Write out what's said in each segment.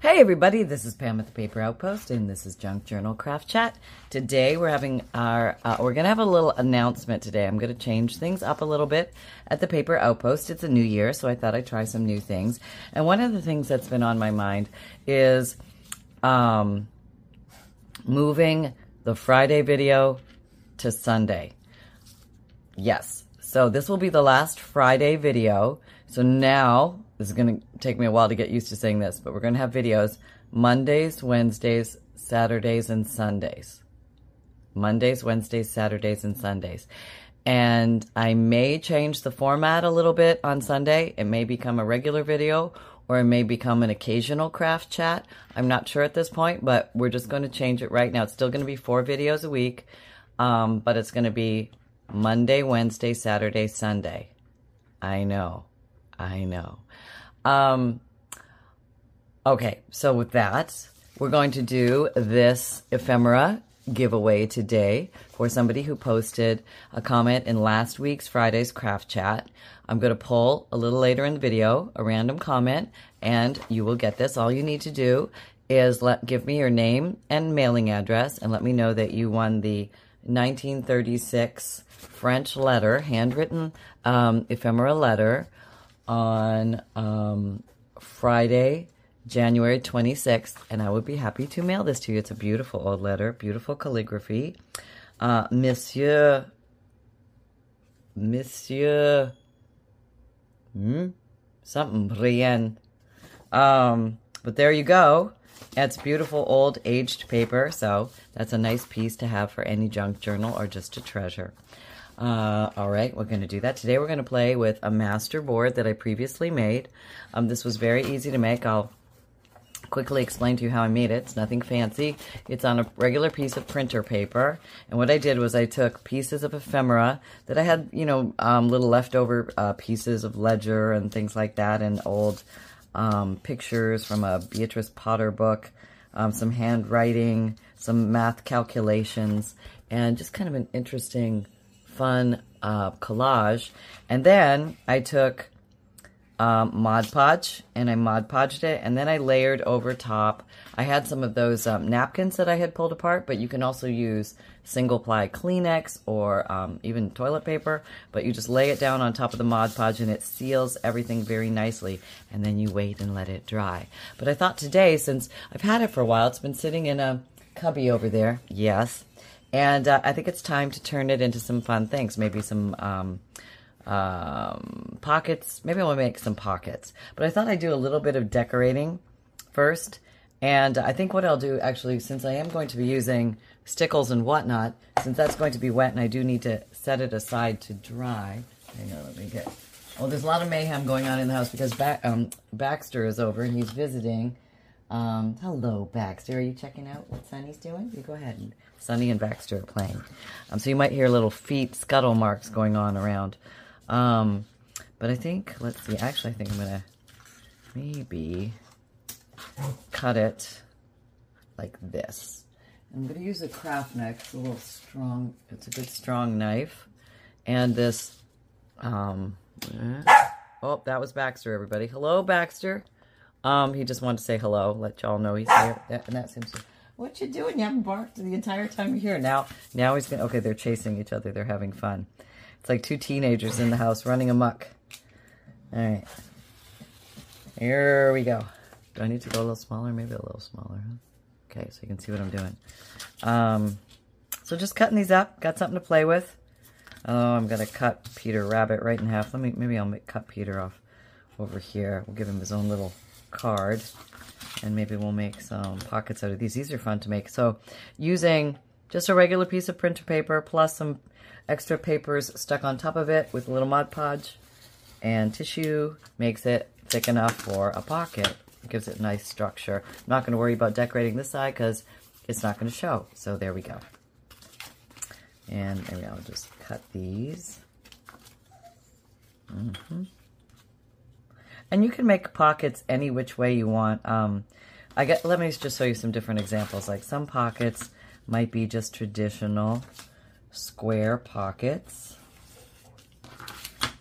Hey everybody, this is Pam at the Paper Outpost, and this is Junk Journal Craft Chat. Today we're having our, uh, we're gonna have a little announcement today. I'm gonna change things up a little bit at the Paper Outpost. It's a new year, so I thought I'd try some new things. And one of the things that's been on my mind is um, moving the Friday video to Sunday. Yes, so this will be the last Friday video. So now this is going to take me a while to get used to saying this, but we're going to have videos Mondays, Wednesdays, Saturdays, and Sundays. Mondays, Wednesdays, Saturdays, and Sundays. And I may change the format a little bit on Sunday. It may become a regular video or it may become an occasional craft chat. I'm not sure at this point, but we're just going to change it right now. It's still going to be four videos a week, um, but it's going to be Monday, Wednesday, Saturday, Sunday. I know. I know. Um, okay, so with that, we're going to do this ephemera giveaway today for somebody who posted a comment in last week's Friday's craft chat. I'm going to pull a little later in the video a random comment and you will get this. All you need to do is let give me your name and mailing address and let me know that you won the 1936 French letter, handwritten um, ephemera letter on um, Friday, January 26th, and I would be happy to mail this to you. It's a beautiful old letter, beautiful calligraphy. Uh, Monsieur, Monsieur, hmm, something, Brienne. Um, but there you go. It's beautiful old aged paper, so that's a nice piece to have for any junk journal or just a treasure. Uh, all right, we're going to do that. Today we're going to play with a master board that I previously made. Um, this was very easy to make. I'll quickly explain to you how I made it. It's nothing fancy. It's on a regular piece of printer paper. And what I did was I took pieces of ephemera that I had, you know, um, little leftover uh, pieces of ledger and things like that and old um, pictures from a Beatrix Potter book, um, some handwriting, some math calculations, and just kind of an interesting fun uh, collage. And then I took um, Mod Podge and I Mod Podged it, and then I layered over top. I had some of those um, napkins that I had pulled apart, but you can also use single ply Kleenex or um, even toilet paper, but you just lay it down on top of the Mod Podge and it seals everything very nicely, and then you wait and let it dry. But I thought today, since I've had it for a while, it's been sitting in a cubby over there, yes, and uh, I think it's time to turn it into some fun things. Maybe some um, um, pockets. Maybe I'll make some pockets. But I thought I'd do a little bit of decorating first. And I think what I'll do, actually, since I am going to be using stickles and whatnot, since that's going to be wet and I do need to set it aside to dry. Hang on, let me get... Oh, there's a lot of mayhem going on in the house because ba um, Baxter is over and he's visiting. Um, hello, Baxter. Are you checking out what Sunny's doing? You go ahead and Sunny and Baxter are playing. Um, so you might hear little feet scuttle marks going on around. Um, but I think, let's see, actually I think I'm going to maybe cut it like this. I'm going to use a craft knife. It's a little strong. It's a good strong knife. And this, um, oh, that was Baxter, everybody. Hello, Baxter. Um, he just wanted to say hello, let y'all know he's here. and that seems to what you doing? You haven't barked the entire time you're here. Now, now he's gonna. Okay, they're chasing each other. They're having fun. It's like two teenagers in the house running amok. All right, here we go. Do I need to go a little smaller? Maybe a little smaller. Huh? Okay, so you can see what I'm doing. Um, so just cutting these up. Got something to play with. Oh, I'm gonna cut Peter Rabbit right in half. Let me. Maybe I'll make, cut Peter off over here. We'll give him his own little card and maybe we'll make some pockets out of these. These are fun to make. So using just a regular piece of printer paper plus some extra papers stuck on top of it with a little Mod Podge and tissue makes it thick enough for a pocket. It gives it nice structure. I'm not going to worry about decorating this side because it's not going to show. So there we go. And maybe I'll just cut these. Mm -hmm. And you can make pockets any which way you want. Um, I get. Let me just show you some different examples. Like some pockets might be just traditional square pockets.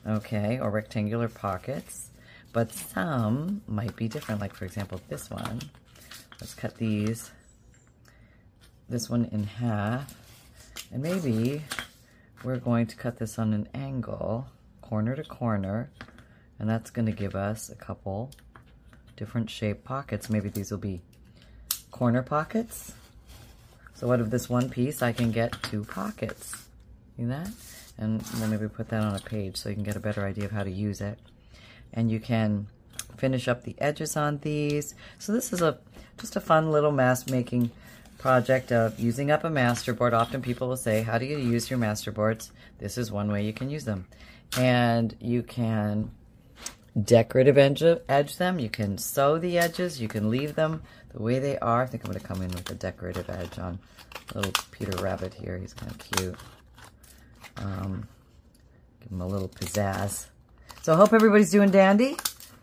Okay, or rectangular pockets. But some might be different. Like, for example, this one let's cut these, this one in half. And maybe we're going to cut this on an angle, corner to corner. And that's going to give us a couple different shaped pockets. Maybe these will be corner pockets. So out of this one piece, I can get two pockets. See that? And we'll maybe put that on a page so you can get a better idea of how to use it. And you can finish up the edges on these. So this is a just a fun little mask making project of using up a masterboard. Often people will say, how do you use your masterboards? This is one way you can use them. And you can decorative edge, edge them. You can sew the edges. You can leave them the way they are. I think I'm going to come in with a decorative edge on little Peter Rabbit here. He's kind of cute. Um, give him a little pizzazz. So I hope everybody's doing dandy.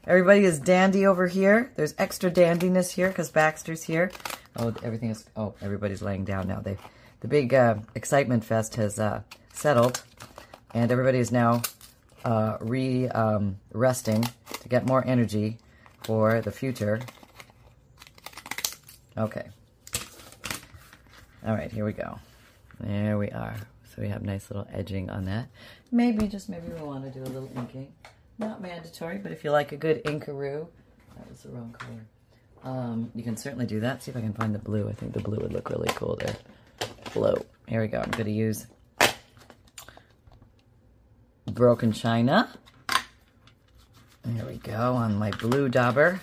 Everybody is dandy over here. There's extra dandiness here because Baxter's here. Oh, everything is, oh, everybody's laying down now. They, the big uh, excitement fest has uh, settled and everybody is now uh, re-resting um, to get more energy for the future. Okay. All right, here we go. There we are. So we have nice little edging on that. Maybe, just maybe we want to do a little inking. Not mandatory, but if you like a good inkaroo, that was the wrong color. Um, you can certainly do that. See if I can find the blue. I think the blue would look really cool there. Blue. Here we go. I'm going to use broken china. There we go on my blue dauber.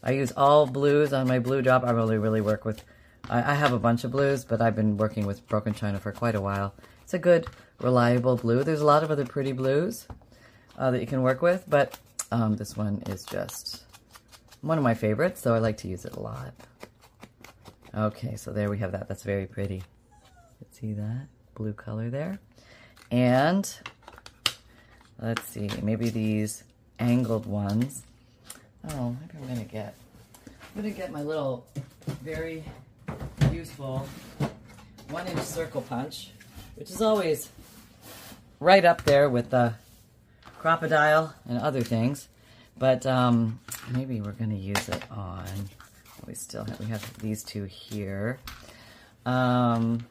I use all blues on my blue job. I really, really work with, I, I, have a bunch of blues, but I've been working with Broken China for quite a while. It's a good, reliable blue. There's a lot of other pretty blues uh, that you can work with, but um, this one is just one of my favorites, so I like to use it a lot. Okay, so there we have that. That's very pretty. See that? Blue color there. And let's see, maybe these angled ones. Oh, maybe I'm gonna get, I'm gonna get my little very useful one inch circle punch, which is always right up there with the Crop-A-Dile and other things. But um, maybe we're gonna use it on, we still have, we have these two here. Um,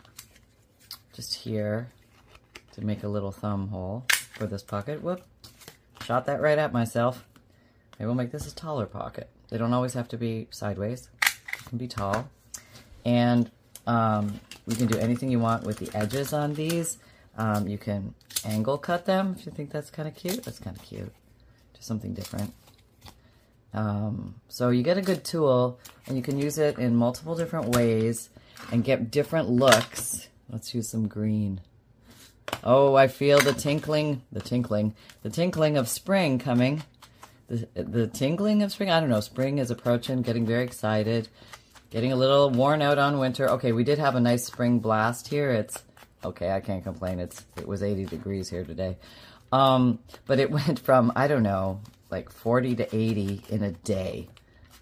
just here to make a little thumb hole for this pocket. Whoop, shot that right at myself. Maybe we'll make this a taller pocket. They don't always have to be sideways. It can be tall. And um, we can do anything you want with the edges on these. Um, you can angle cut them if you think that's kind of cute. That's kind of cute. Just something different. Um, so you get a good tool and you can use it in multiple different ways and get different looks. Let's use some green. Oh, I feel the tinkling, the tinkling, the tinkling of spring coming. The, the tingling of spring, I don't know, spring is approaching, getting very excited, getting a little worn out on winter. Okay, we did have a nice spring blast here. It's, okay, I can't complain. It's It was 80 degrees here today. Um, but it went from, I don't know, like 40 to 80 in a day.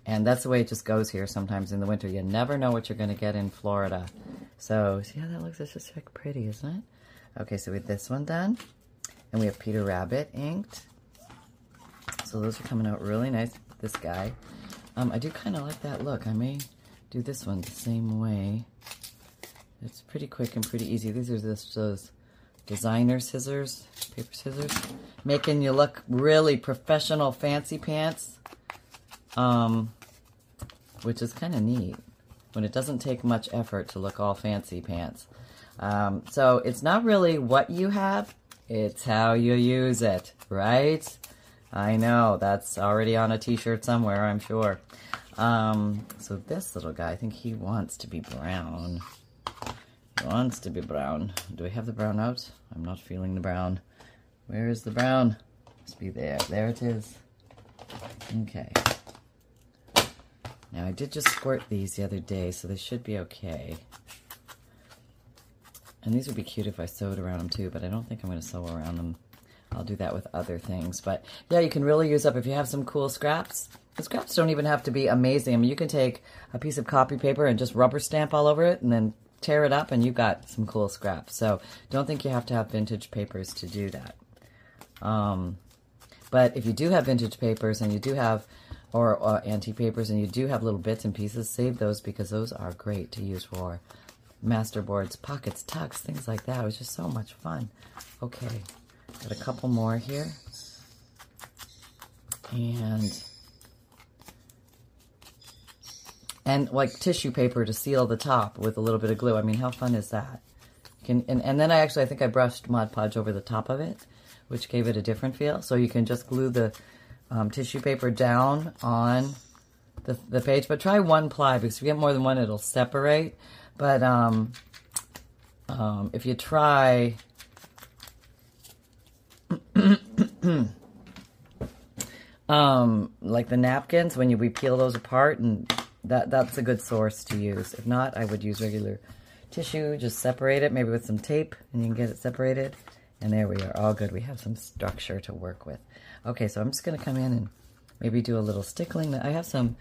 And that's the way it just goes here sometimes in the winter. You never know what you're going to get in Florida. So, see how that looks? It's just like pretty, isn't it? Okay, so we have this one done. And we have Peter Rabbit inked. So those are coming out really nice. This guy. Um, I do kind of like that look. I may do this one the same way. It's pretty quick and pretty easy. These are just those designer scissors, paper scissors, making you look really professional fancy pants, um, which is kind of neat when it doesn't take much effort to look all fancy pants. Um, so it's not really what you have, it's how you use it, right? I know, that's already on a t-shirt somewhere, I'm sure. Um, so this little guy, I think he wants to be brown. He wants to be brown. Do we have the brown out? I'm not feeling the brown. Where is the brown? Must be there. There it is. Okay. Now, I did just squirt these the other day, so they should be okay. And these would be cute if I sewed around them too, but I don't think I'm going to sew around them. I'll do that with other things. But yeah, you can really use up if you have some cool scraps. The scraps don't even have to be amazing. I mean, you can take a piece of copy paper and just rubber stamp all over it and then tear it up and you've got some cool scraps. So don't think you have to have vintage papers to do that. Um, but if you do have vintage papers and you do have or uh, antique papers and you do have little bits and pieces, save those because those are great to use for masterboards, pockets, tucks, things like that. It was just so much fun. Okay, got a couple more here. And and like tissue paper to seal the top with a little bit of glue. I mean, how fun is that? Can, and, and then I actually, I think I brushed Mod Podge over the top of it, which gave it a different feel. So you can just glue the um, tissue paper down on the, the page, but try one ply because if you get more than one, it'll separate. But um, um, if you try, um, like the napkins, when you we peel those apart, and that that's a good source to use. If not, I would use regular tissue, just separate it, maybe with some tape, and you can get it separated. And there we are, all good. We have some structure to work with. Okay, so I'm just to come in and maybe do a little stickling. I have some,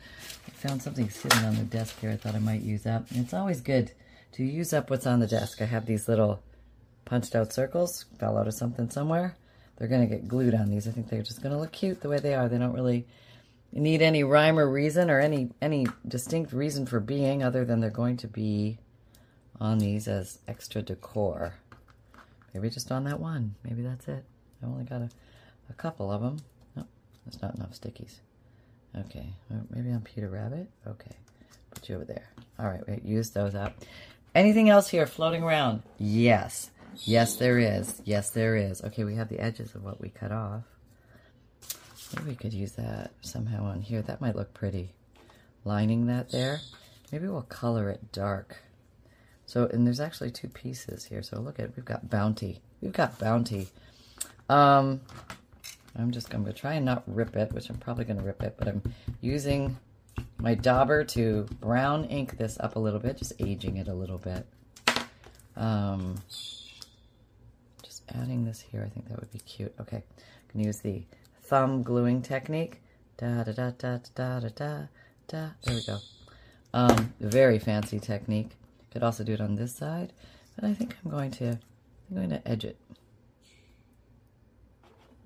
found something sitting on the desk here I thought I might use up. And it's always good to use up what's on the desk. I have these little punched out circles, fell out of something somewhere. They're going to get glued on these. I think they're just going to look cute the way they are. They don't really need any rhyme or reason or any, any distinct reason for being other than they're going to be on these as extra decor. Maybe just on that one. Maybe that's it. I only got a, a couple of them. No, that's not enough stickies. Okay, maybe on Peter Rabbit. Okay, put you over there. All right, wait, use those up. Anything else here floating around? Yes. Yes, there is. Yes, there is. Okay, we have the edges of what we cut off. Maybe we could use that somehow on here. That might look pretty. Lining that there. Maybe we'll color it dark. So, and there's actually two pieces here. So look at, we've got Bounty. We've got Bounty. Um, I'm just going to try and not rip it, which I'm probably going to rip it, but I'm using my dauber to brown ink this up a little bit, just aging it a little bit. Um, just adding this here, I think that would be cute. Okay, I'm going to use the thumb gluing technique. Da da da da da da da da. There we go. Um, very fancy technique. Could also do it on this side, but I think I'm going to I'm going to edge it.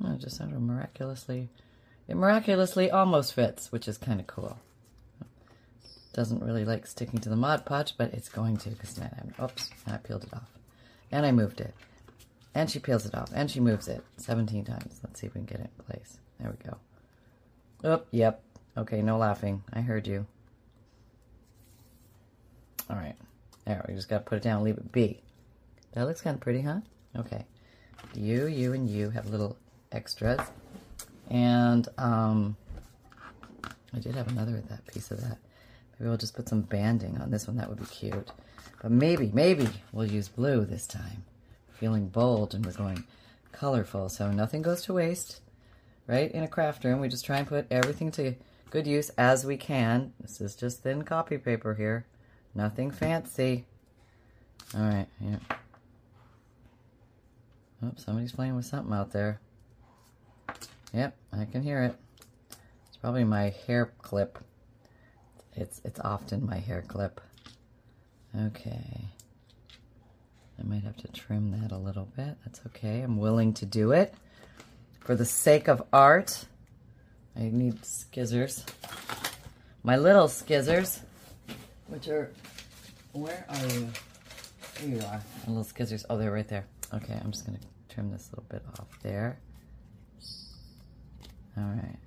It just sort of miraculously, it miraculously almost fits, which is kind of cool. Doesn't really like sticking to the Mod Podge, but it's going to because now I'm, oops, I peeled it off. And I moved it. And she peels it off. And she moves it 17 times. Let's see if we can get it in place. There we go. Oh, yep. Okay, no laughing. I heard you. All right. There, we just got to put it down leave it be. That looks kind of pretty, huh? Okay. You, you, and you have little extras. And um, I did have another of that piece of that. Maybe we'll just put some banding on this one. That would be cute. But maybe, maybe we'll use blue this time. Feeling bold and we're going colorful. So nothing goes to waste, right? In a craft room, we just try and put everything to good use as we can. This is just thin copy paper here. Nothing fancy. All right, yeah. Oh, somebody's playing with something out there. Yep, I can hear it. It's probably my hair clip. It's it's often my hair clip. Okay. I might have to trim that a little bit. That's okay. I'm willing to do it. For the sake of art, I need skizzers. My little skizzers, which are where are you? There you are. My little skizzers. Oh, they're right there. Okay, I'm just going to trim this little bit off there. All right.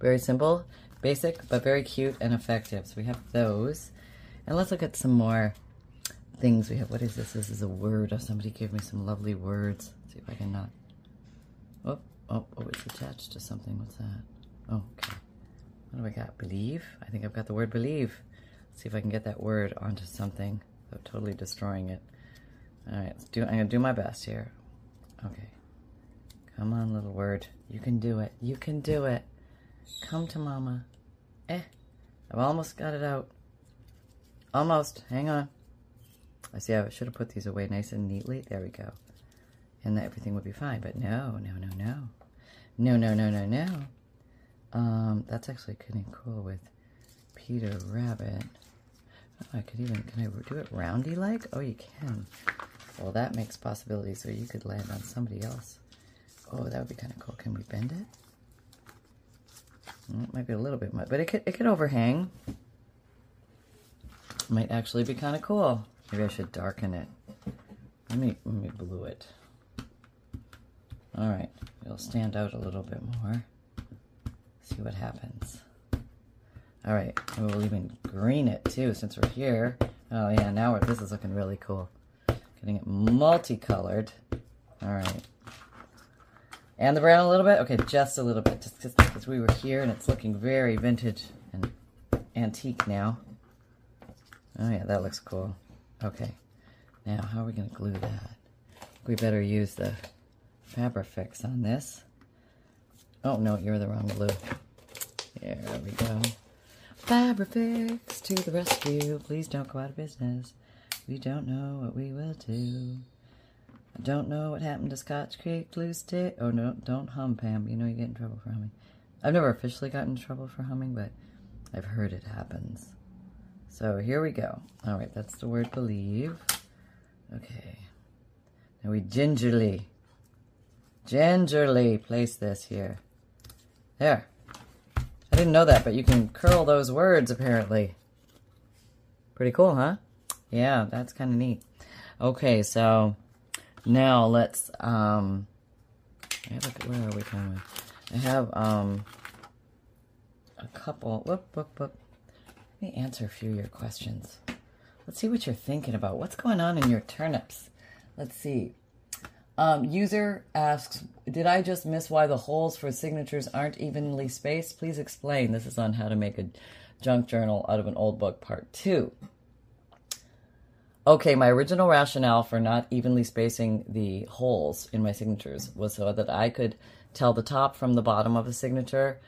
Very simple, basic, but very cute and effective. So we have those. And let's look at some more things we have. What is this? This is a word. Oh, somebody gave me some lovely words. Let's see if I can not. Oh, oh, oh, it's attached to something. What's that? Oh, okay. What do I got? Believe? I think I've got the word believe. Let's see if I can get that word onto something without totally destroying it. All right, let's do, I'm going to do my best here. Okay. Come on, little word. You can do it. You can do it. Come to mama. Eh. I've almost got it out. Almost. Hang on. I see I should have put these away nice and neatly. There we go. And everything would be fine. But no, no, no, no. No, no, no, no, no. Um, that's actually kind of cool with Peter Rabbit. Oh, I could even, can I do it roundy-like? Oh, you can. Well, that makes possibilities where you could land on somebody else Oh, that would be kind of cool. Can we bend it? Mm, it might be a little bit much, but it could, it could overhang. Might actually be kind of cool. Maybe I should darken it. Let me, let me blue it. All right, it'll stand out a little bit more. See what happens. All right, we'll even green it too since we're here. Oh yeah, now this is looking really cool. Getting it multicolored. All right. And the brown a little bit? Okay, just a little bit, just because we were here and it's looking very vintage and antique now. Oh yeah, that looks cool. Okay, now how are we to glue that? We better use the Fabri-Fix on this. Oh no, you're the wrong glue. There we go. Fabri-Fix to the rescue. Please don't go out of business. We don't know what we will do. I don't know what happened to Scotch Creek Glue Stick. Oh, no, don't hum, Pam. You know you get in trouble for humming. I've never officially gotten in trouble for humming, but I've heard it happens. So here we go. All right, that's the word believe. Okay. Now we gingerly, gingerly place this here. There. I didn't know that, but you can curl those words apparently. Pretty cool, huh? Yeah, that's kind of neat. Okay, so now let's, um, where are we going? I have, um, a couple, whoop, whoop, whoop. Let me answer a few of your questions. Let's see what you're thinking about. What's going on in your turnips? Let's see. Um, user asks, did I just miss why the holes for signatures aren't evenly spaced? Please explain. This is on how to make a junk journal out of an old book, part two. Okay, my original rationale for not evenly spacing the holes in my signatures was so that I could tell the top from the bottom of a signature,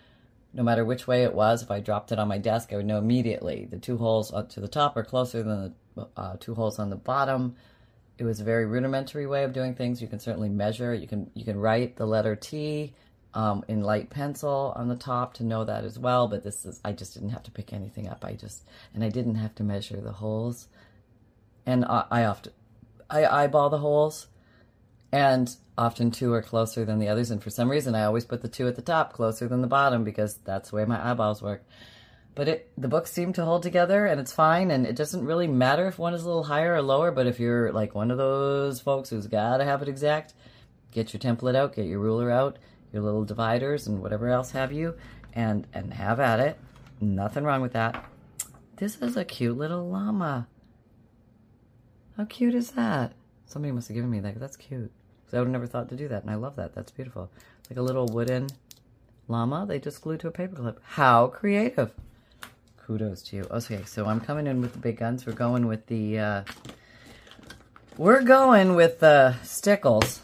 no matter which way it was. If I dropped it on my desk, I would know immediately. The two holes to the top are closer than the uh, two holes on the bottom it was a very rudimentary way of doing things. You can certainly measure. You can you can write the letter T um, in light pencil on the top to know that as well. But this is I just didn't have to pick anything up. I just and I didn't have to measure the holes. And I, I often I eyeball the holes, and often two are closer than the others. And for some reason, I always put the two at the top closer than the bottom because that's the way my eyeballs work. But it the books seem to hold together and it's fine. And it doesn't really matter if one is a little higher or lower. But if you're like one of those folks who's got to have it exact get your template out get your ruler out your little dividers and whatever else have you and and have at it. Nothing wrong with that. This is a cute little llama how cute is that somebody must have given me that that's cute because i would have never thought to do that and i love that that's beautiful like a little wooden llama they just glued to a paperclip how creative kudos to you. Okay, so I'm coming in with the big guns. We're going with the, uh, we're going with the stickles.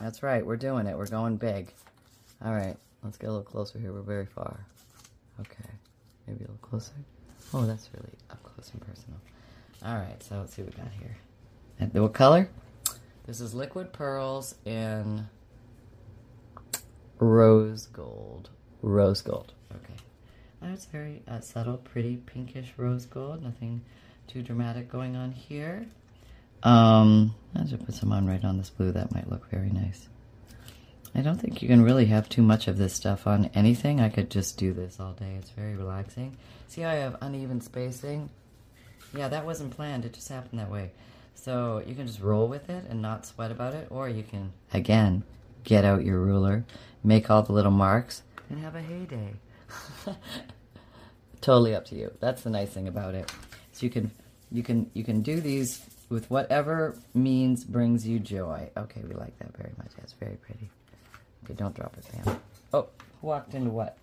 That's right, we're doing it. We're going big. All right, let's get a little closer here. We're very far. Okay, maybe a little closer. Oh, that's really up close and personal. All right, so let's see what we got here. And what color? This is Liquid Pearls in Rose Gold. Rose Gold. Okay. That's very uh, subtle, pretty pinkish rose gold. Nothing too dramatic going on here. Um, I'll just put some on right on this blue. That might look very nice. I don't think you can really have too much of this stuff on anything. I could just do this all day. It's very relaxing. See how I have uneven spacing? Yeah, that wasn't planned. It just happened that way. So you can just roll with it and not sweat about it. Or you can, again, get out your ruler, make all the little marks, and have a heyday. totally up to you. That's the nice thing about it. So you can you can you can do these with whatever means brings you joy. Okay, we like that very much. That's very pretty. Okay, don't drop it, Pam. Oh, who walked into what?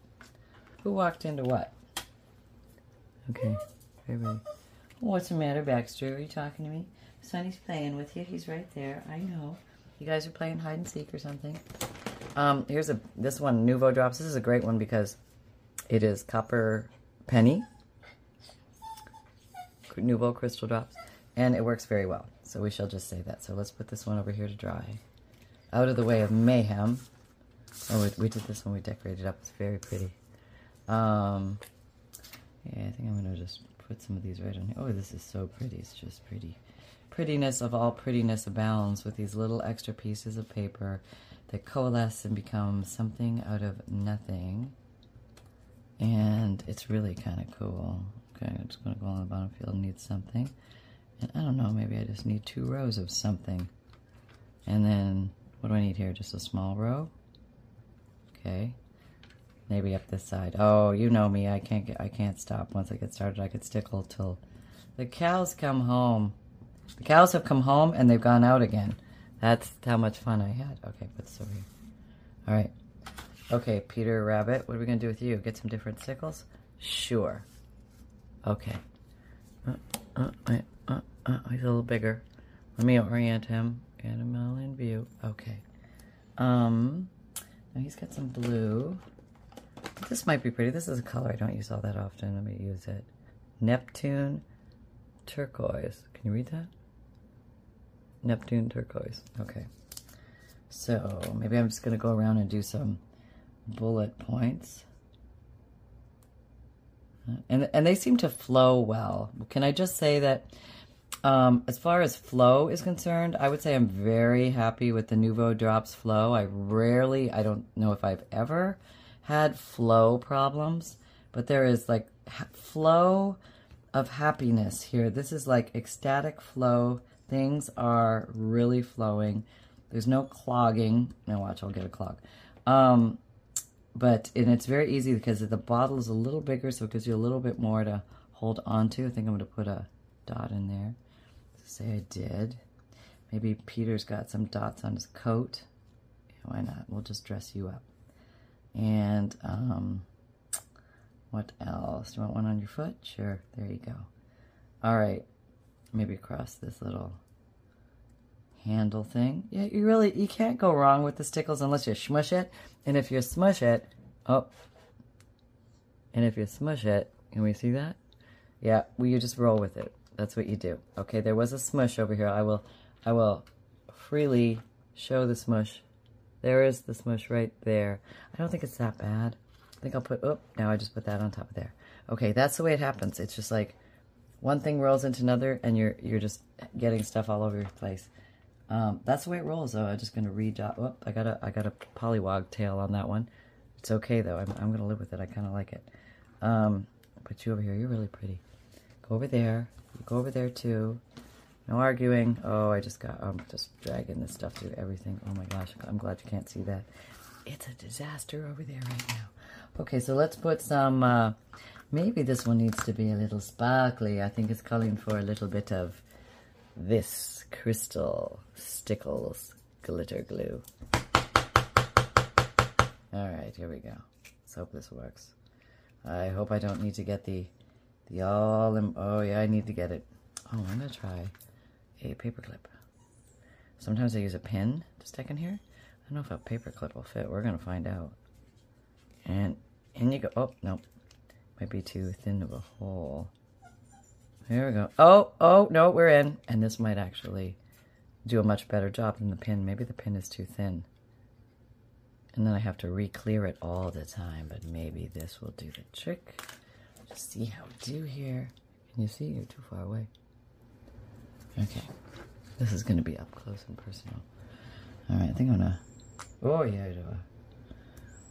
Who walked into what? Okay, very, very. What's the matter, Baxter? Are you talking to me? Sunny's playing with you. He's right there. I know. You guys are playing hide and seek or something. Um, here's a this one, Nuvo Drops. This is a great one because it is copper penny, Nuvo crystal drops, and it works very well. So we shall just say that. So let's put this one over here to dry. Out of the way of mayhem. Oh, we, we did this one. We decorated up. It's very pretty. Um, yeah, I think I'm going to just put some of these right on here. Oh, this is so pretty. It's just pretty. Prettiness of all prettiness abounds with these little extra pieces of paper that coalesce and become something out of nothing. And it's really kind of cool. Okay, I'm just going to go on the bottom field and need something. And I don't know, maybe I just need two rows of something. And then, what do I need here? Just a small row? Okay. Maybe up this side. Oh, you know me. I can't get, I can't stop. Once I get started, I could stickle till the cows come home. The cows have come home and they've gone out again. That's how much fun I had. Okay, put this over here. All right. Okay, Peter Rabbit, what are we going to do with you? Get some different stickles? Sure. Okay. Uh, uh, uh, uh, he's a little bigger. Let me orient him. Get him all in view. Okay. Um, now he's got some blue. This might be pretty. This is a color I don't use all that often. Let me use it. Neptune turquoise. Can you read that? Neptune turquoise. Okay. So maybe I'm just going to go around and do some bullet points. And, and they seem to flow well. Can I just say that um, as far as flow is concerned, I would say I'm very happy with the Nuvo Drops flow. I rarely, I don't know if I've ever had flow problems, but there is like flow of happiness here. This is like ecstatic flow. Things are really flowing. There's no clogging. Now watch, I'll get a clog. Um, but, and it's very easy because the bottle is a little bigger, so it gives you a little bit more to hold on to. I think I'm going to put a dot in there. Say I did. Maybe Peter's got some dots on his coat. Why not? We'll just dress you up. And, um, what else? Do you want one on your foot? Sure. There you go. All right. Maybe cross this little handle thing. Yeah, you really, you can't go wrong with the stickles unless you smush it. And if you smush it, oh, and if you smush it, can we see that? Yeah, well, you just roll with it. That's what you do. Okay, there was a smush over here. I will, I will freely show the smush. There is the smush right there. I don't think it's that bad. I think I'll put, oh, now I just put that on top of there. Okay, that's the way it happens. It's just like one thing rolls into another and you're you're just getting stuff all over your place. Um, that's the way it rolls though. I'm just to redot. Oh, I got a I got a polywog tail on that one. It's okay though. I'm, I'm to live with it. I kind of like it. Um, put you over here. You're really pretty. Go over there. Go over there too. No arguing. Oh, I just got, I'm just dragging this stuff through everything. Oh my gosh, I'm glad you can't see that. It's a disaster over there right now. Okay, so let's put some, uh, maybe this one needs to be a little sparkly. I think it's calling for a little bit of this crystal stickles glitter glue. All right, here we go. Let's hope this works. I hope I don't need to get the, the all, oh yeah, I need to get it. Oh, I'm gonna try a paper clip. Sometimes I use a pin to stick in here. I don't know if a paper clip will fit. We're gonna find out. And in you go. Oh, no. Might be too thin of a hole. Here we go. Oh, oh, no, we're in. And this might actually do a much better job than the pin. Maybe the pin is too thin. And then I have to re-clear it all the time, but maybe this will do the trick. Just see how we do here. Can you see? You're too far away. Okay. This is going to be up close and personal. All right, I think I'm going to... Oh, yeah, do.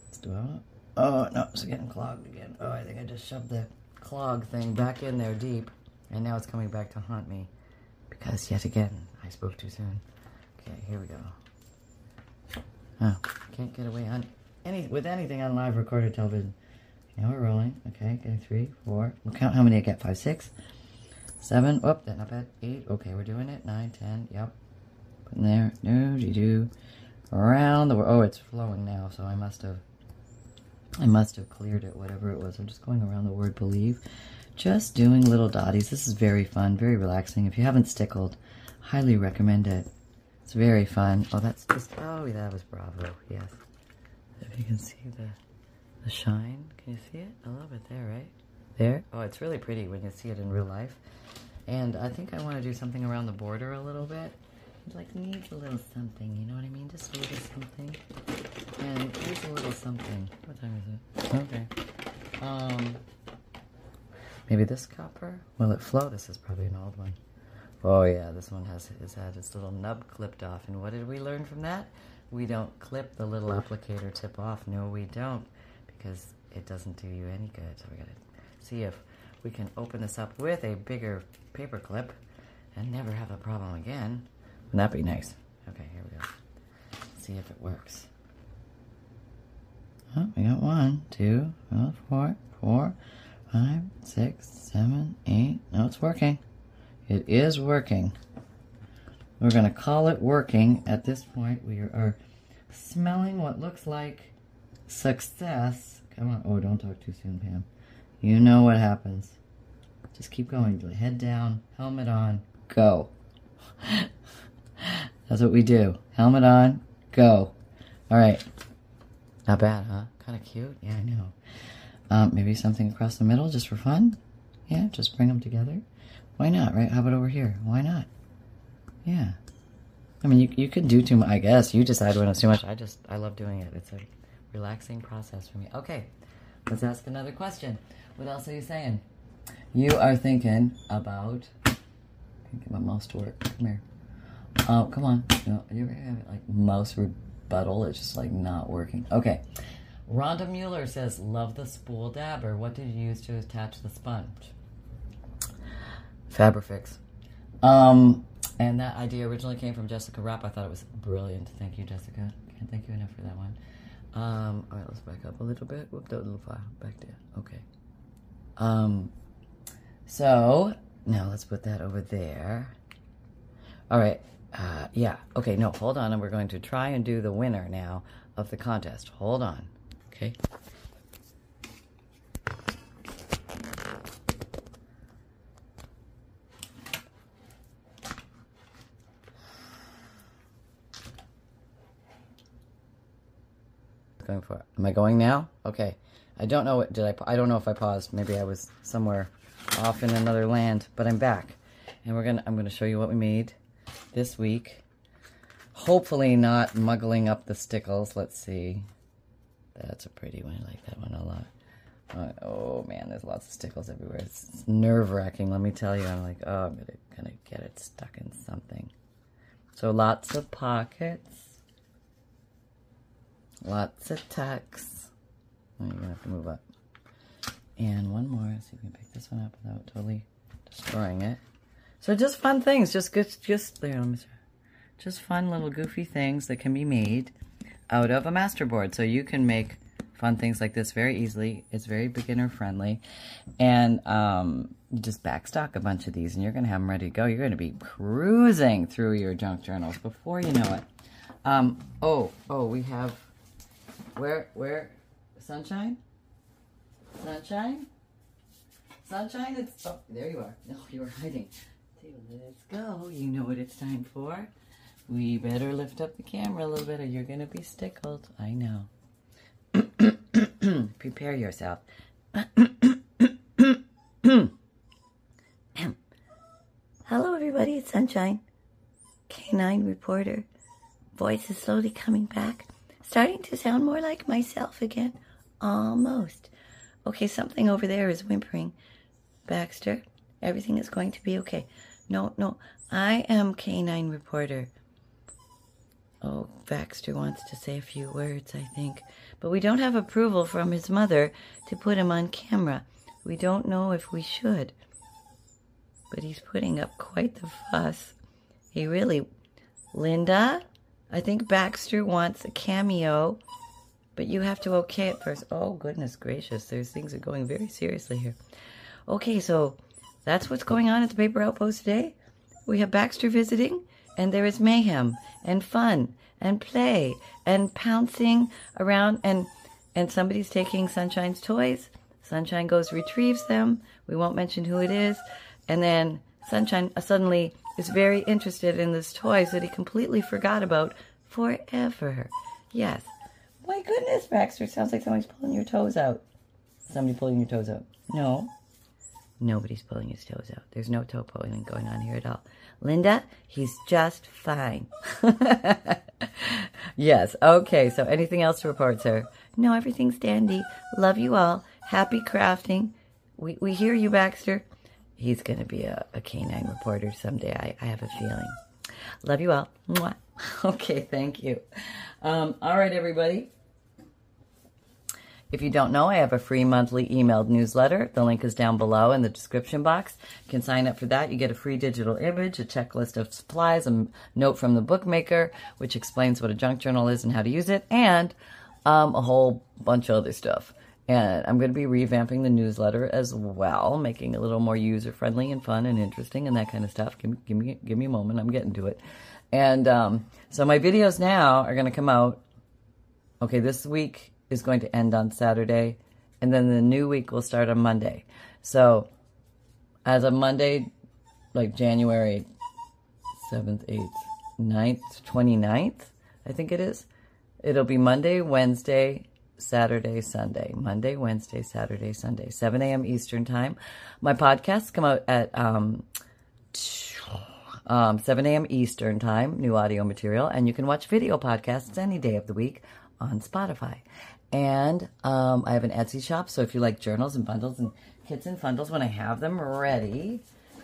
Let's do it. Oh, no, it's getting clogged again. Oh, I think I just shoved the clog thing back in there deep. And now it's coming back to haunt me. Because, yet again, I spoke too soon. Okay, here we go. Oh, can't get away on any with anything on live recorded television. Now we're rolling. Okay, getting three, four. We'll count how many I get. Five, six, seven. Oh, that's not bad. Eight. Okay, we're doing it. Nine, ten. Yep. Putting there. No, you do. Around the world. Oh, it's flowing now, so I must have I must have cleared it, whatever it was. I'm just going around the word believe. Just doing little dotties. This is very fun, very relaxing. If you haven't stickled, highly recommend it. It's very fun. Oh, that's just, oh, that was bravo, yes. If you can see the, the shine, can you see it? A little bit there, right? There? Oh, it's really pretty when you see it in real life. And I think I want to do something around the border a little bit. It like needs a little something, you know what I mean? Just a little something. And here's a little something. What time is it? Okay. Um, maybe this copper? Will it flow? This is probably an old one. Oh yeah, this one has, has had its little nub clipped off. And what did we learn from that? we don't clip the little applicator tip off. No, we don't, because it doesn't do you any good. So we gotta see if we can open this up with a bigger paper clip and never have a problem again. Wouldn't that be nice? Okay, here we go. See if it works. Oh, we got one, two, oh, four, four, five, six, seven, eight. No, it's working. It is working. We're going to call it working. At this point, we are smelling what looks like success. Come on. Oh, don't talk too soon, Pam. You know what happens. Just keep going. Head down, helmet on, go. That's what we do. Helmet on, go. All right. Not bad, huh? Kind of cute. Yeah, I know. Um, maybe something across the middle just for fun. Yeah, just bring them together. Why not, right? How about over here? Why not? Yeah. I mean, you, you could do too much, I guess. You decide when it's too much. I just, I love doing it. It's a relaxing process for me. Okay, let's ask another question. What else are you saying? You are thinking about, get my mouse to work. Come here. Oh, come on. No, you ever have it like mouse rebuttal? It's just like not working. Okay. Rhonda Mueller says, love the spool dabber. What did you use to attach the sponge? Fabrifix. Um, and that idea originally came from Jessica Rapp. I thought it was brilliant. Thank you, Jessica. Can't thank you enough for that one. Um, all right, let's back up a little bit. Whoop that little file back there. Okay. Um, so now let's put that over there. All right. Uh, yeah. Okay. No, hold on. And we're going to try and do the winner now of the contest. Hold on. Okay. Going for Am I going now? Okay. I don't know what did I I don't know if I paused. Maybe I was somewhere off in another land, but I'm back. And we're going to I'm going to show you what we made this week. Hopefully not muggling up the stickles. Let's see. That's a pretty one. I like that one a lot. Uh, oh man, there's lots of stickles everywhere. It's, it's nerve wracking, let me tell you. I'm like, oh, I'm gonna, gonna get it stuck in something. So lots of pockets, lots of tucks. You're gonna have to move up. And one more. See if we can pick this one up without totally destroying it. So just fun things. Just, just, just there. Let me. Just fun little goofy things that can be made out of a masterboard. So you can make fun things like this very easily. It's very beginner friendly. And um, just backstock a bunch of these and you're to have them ready to go. You're to be cruising through your junk journals before you know it. Um, oh, oh, we have, where, where, sunshine? Sunshine? Sunshine, it's, oh, there you are. No, oh, you are hiding. Let's go. You know what it's time for. We better lift up the camera a little bit or you're going to be stickled. I know. Prepare yourself. Hello, everybody. It's Sunshine. Canine reporter. Voice is slowly coming back. Starting to sound more like myself again. Almost. Okay, something over there is whimpering. Baxter, everything is going to be okay. No, no, I am Canine Reporter. Oh, Baxter wants to say a few words, I think. But we don't have approval from his mother to put him on camera. We don't know if we should. But he's putting up quite the fuss. He really... Linda? I think Baxter wants a cameo. But you have to okay it first. Oh, goodness gracious. There's things are going very seriously here. Okay, so that's what's going on at the Paper Outpost today. We have Baxter visiting, and there is mayhem and fun and play and pouncing around and and somebody's taking Sunshine's toys. Sunshine goes retrieves them. We won't mention who it is. And then Sunshine uh, suddenly is very interested in this toys that he completely forgot about forever. Yes. My goodness, Baxter. Sounds like somebody's pulling your toes out. Somebody pulling your toes out. No. Nobody's pulling his toes out. There's no toe pulling going on here at all. Linda, he's just fine. yes. Okay. So anything else to report, sir? No, everything's dandy. Love you all. Happy crafting. We, we hear you, Baxter. He's going to be a, a canine reporter someday. I, I have a feeling. Love you all. Mwah. Okay, thank you. Um, all right, everybody. If you don't know, I have a free monthly emailed newsletter. The link is down below in the description box. You can sign up for that. You get a free digital image, a checklist of supplies, a note from the bookmaker, which explains what a junk journal is and how to use it, and um, a whole bunch of other stuff. And I'm going to be revamping the newsletter as well, making it a little more user friendly and fun and interesting and that kind of stuff. Give me, give me, give me a moment. I'm getting to it. And um, so my videos now are going to come out. Okay, this week is going to end on Saturday, and then the new week will start on Monday. So, as of Monday, like January 7th, 8th, 9th, 29th, I think it is, it'll be Monday, Wednesday, Saturday, Sunday. Monday, Wednesday, Saturday, Sunday. 7 a.m. Eastern Time. My podcasts come out at um, um, 7 a.m. Eastern Time, new audio material, and you can watch video podcasts any day of the week on Spotify. And um, I have an Etsy shop, so if you like journals and bundles and kits and bundles, when I have them ready,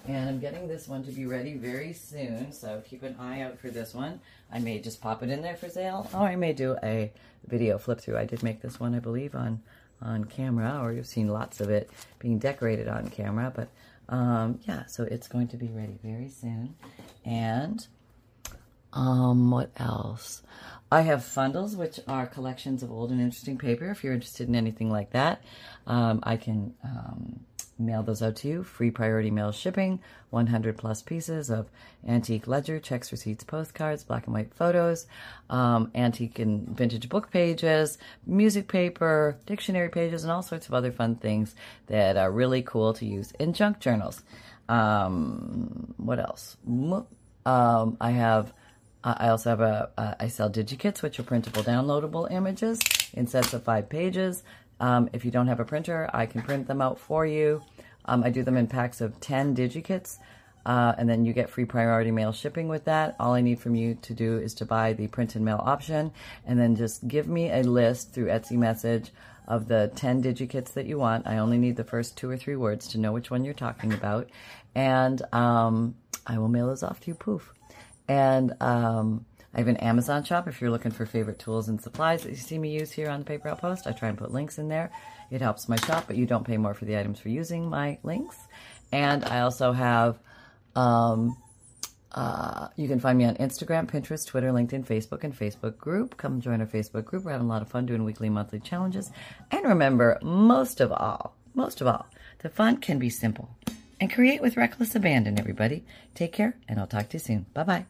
and I'm getting this one to be ready very soon, so keep an eye out for this one. I may just pop it in there for sale, or I may do a video flip through. I did make this one, I believe, on on camera, or you've seen lots of it being decorated on camera, but um, yeah, so it's going to be ready very soon. And um, what else? I have fundles, which are collections of old and interesting paper. If you're interested in anything like that, um, I can um, mail those out to you. Free priority mail shipping, 100 plus pieces of antique ledger, checks, receipts, postcards, black and white photos, um, antique and vintage book pages, music paper, dictionary pages, and all sorts of other fun things that are really cool to use in junk journals. Um, what else? Um, I have I also have a, a I sell DigiKits, which are printable downloadable images in sets of five pages. Um, if you don't have a printer, I can print them out for you. Um, I do them in packs of 10 DigiKits, uh, and then you get free priority mail shipping with that. All I need from you to do is to buy the print and mail option, and then just give me a list through Etsy message of the 10 DigiKits that you want. I only need the first two or three words to know which one you're talking about, and um, I will mail those off to you, poof. And um, I have an Amazon shop if you're looking for favorite tools and supplies that you see me use here on the Paper Outpost. I try and put links in there. It helps my shop, but you don't pay more for the items for using my links. And I also have, um, uh, you can find me on Instagram, Pinterest, Twitter, LinkedIn, Facebook, and Facebook group. Come join our Facebook group. We're having a lot of fun doing weekly, monthly challenges. And remember, most of all, most of all, the fun can be simple. And create with reckless abandon, everybody. Take care, and I'll talk to you soon. Bye bye.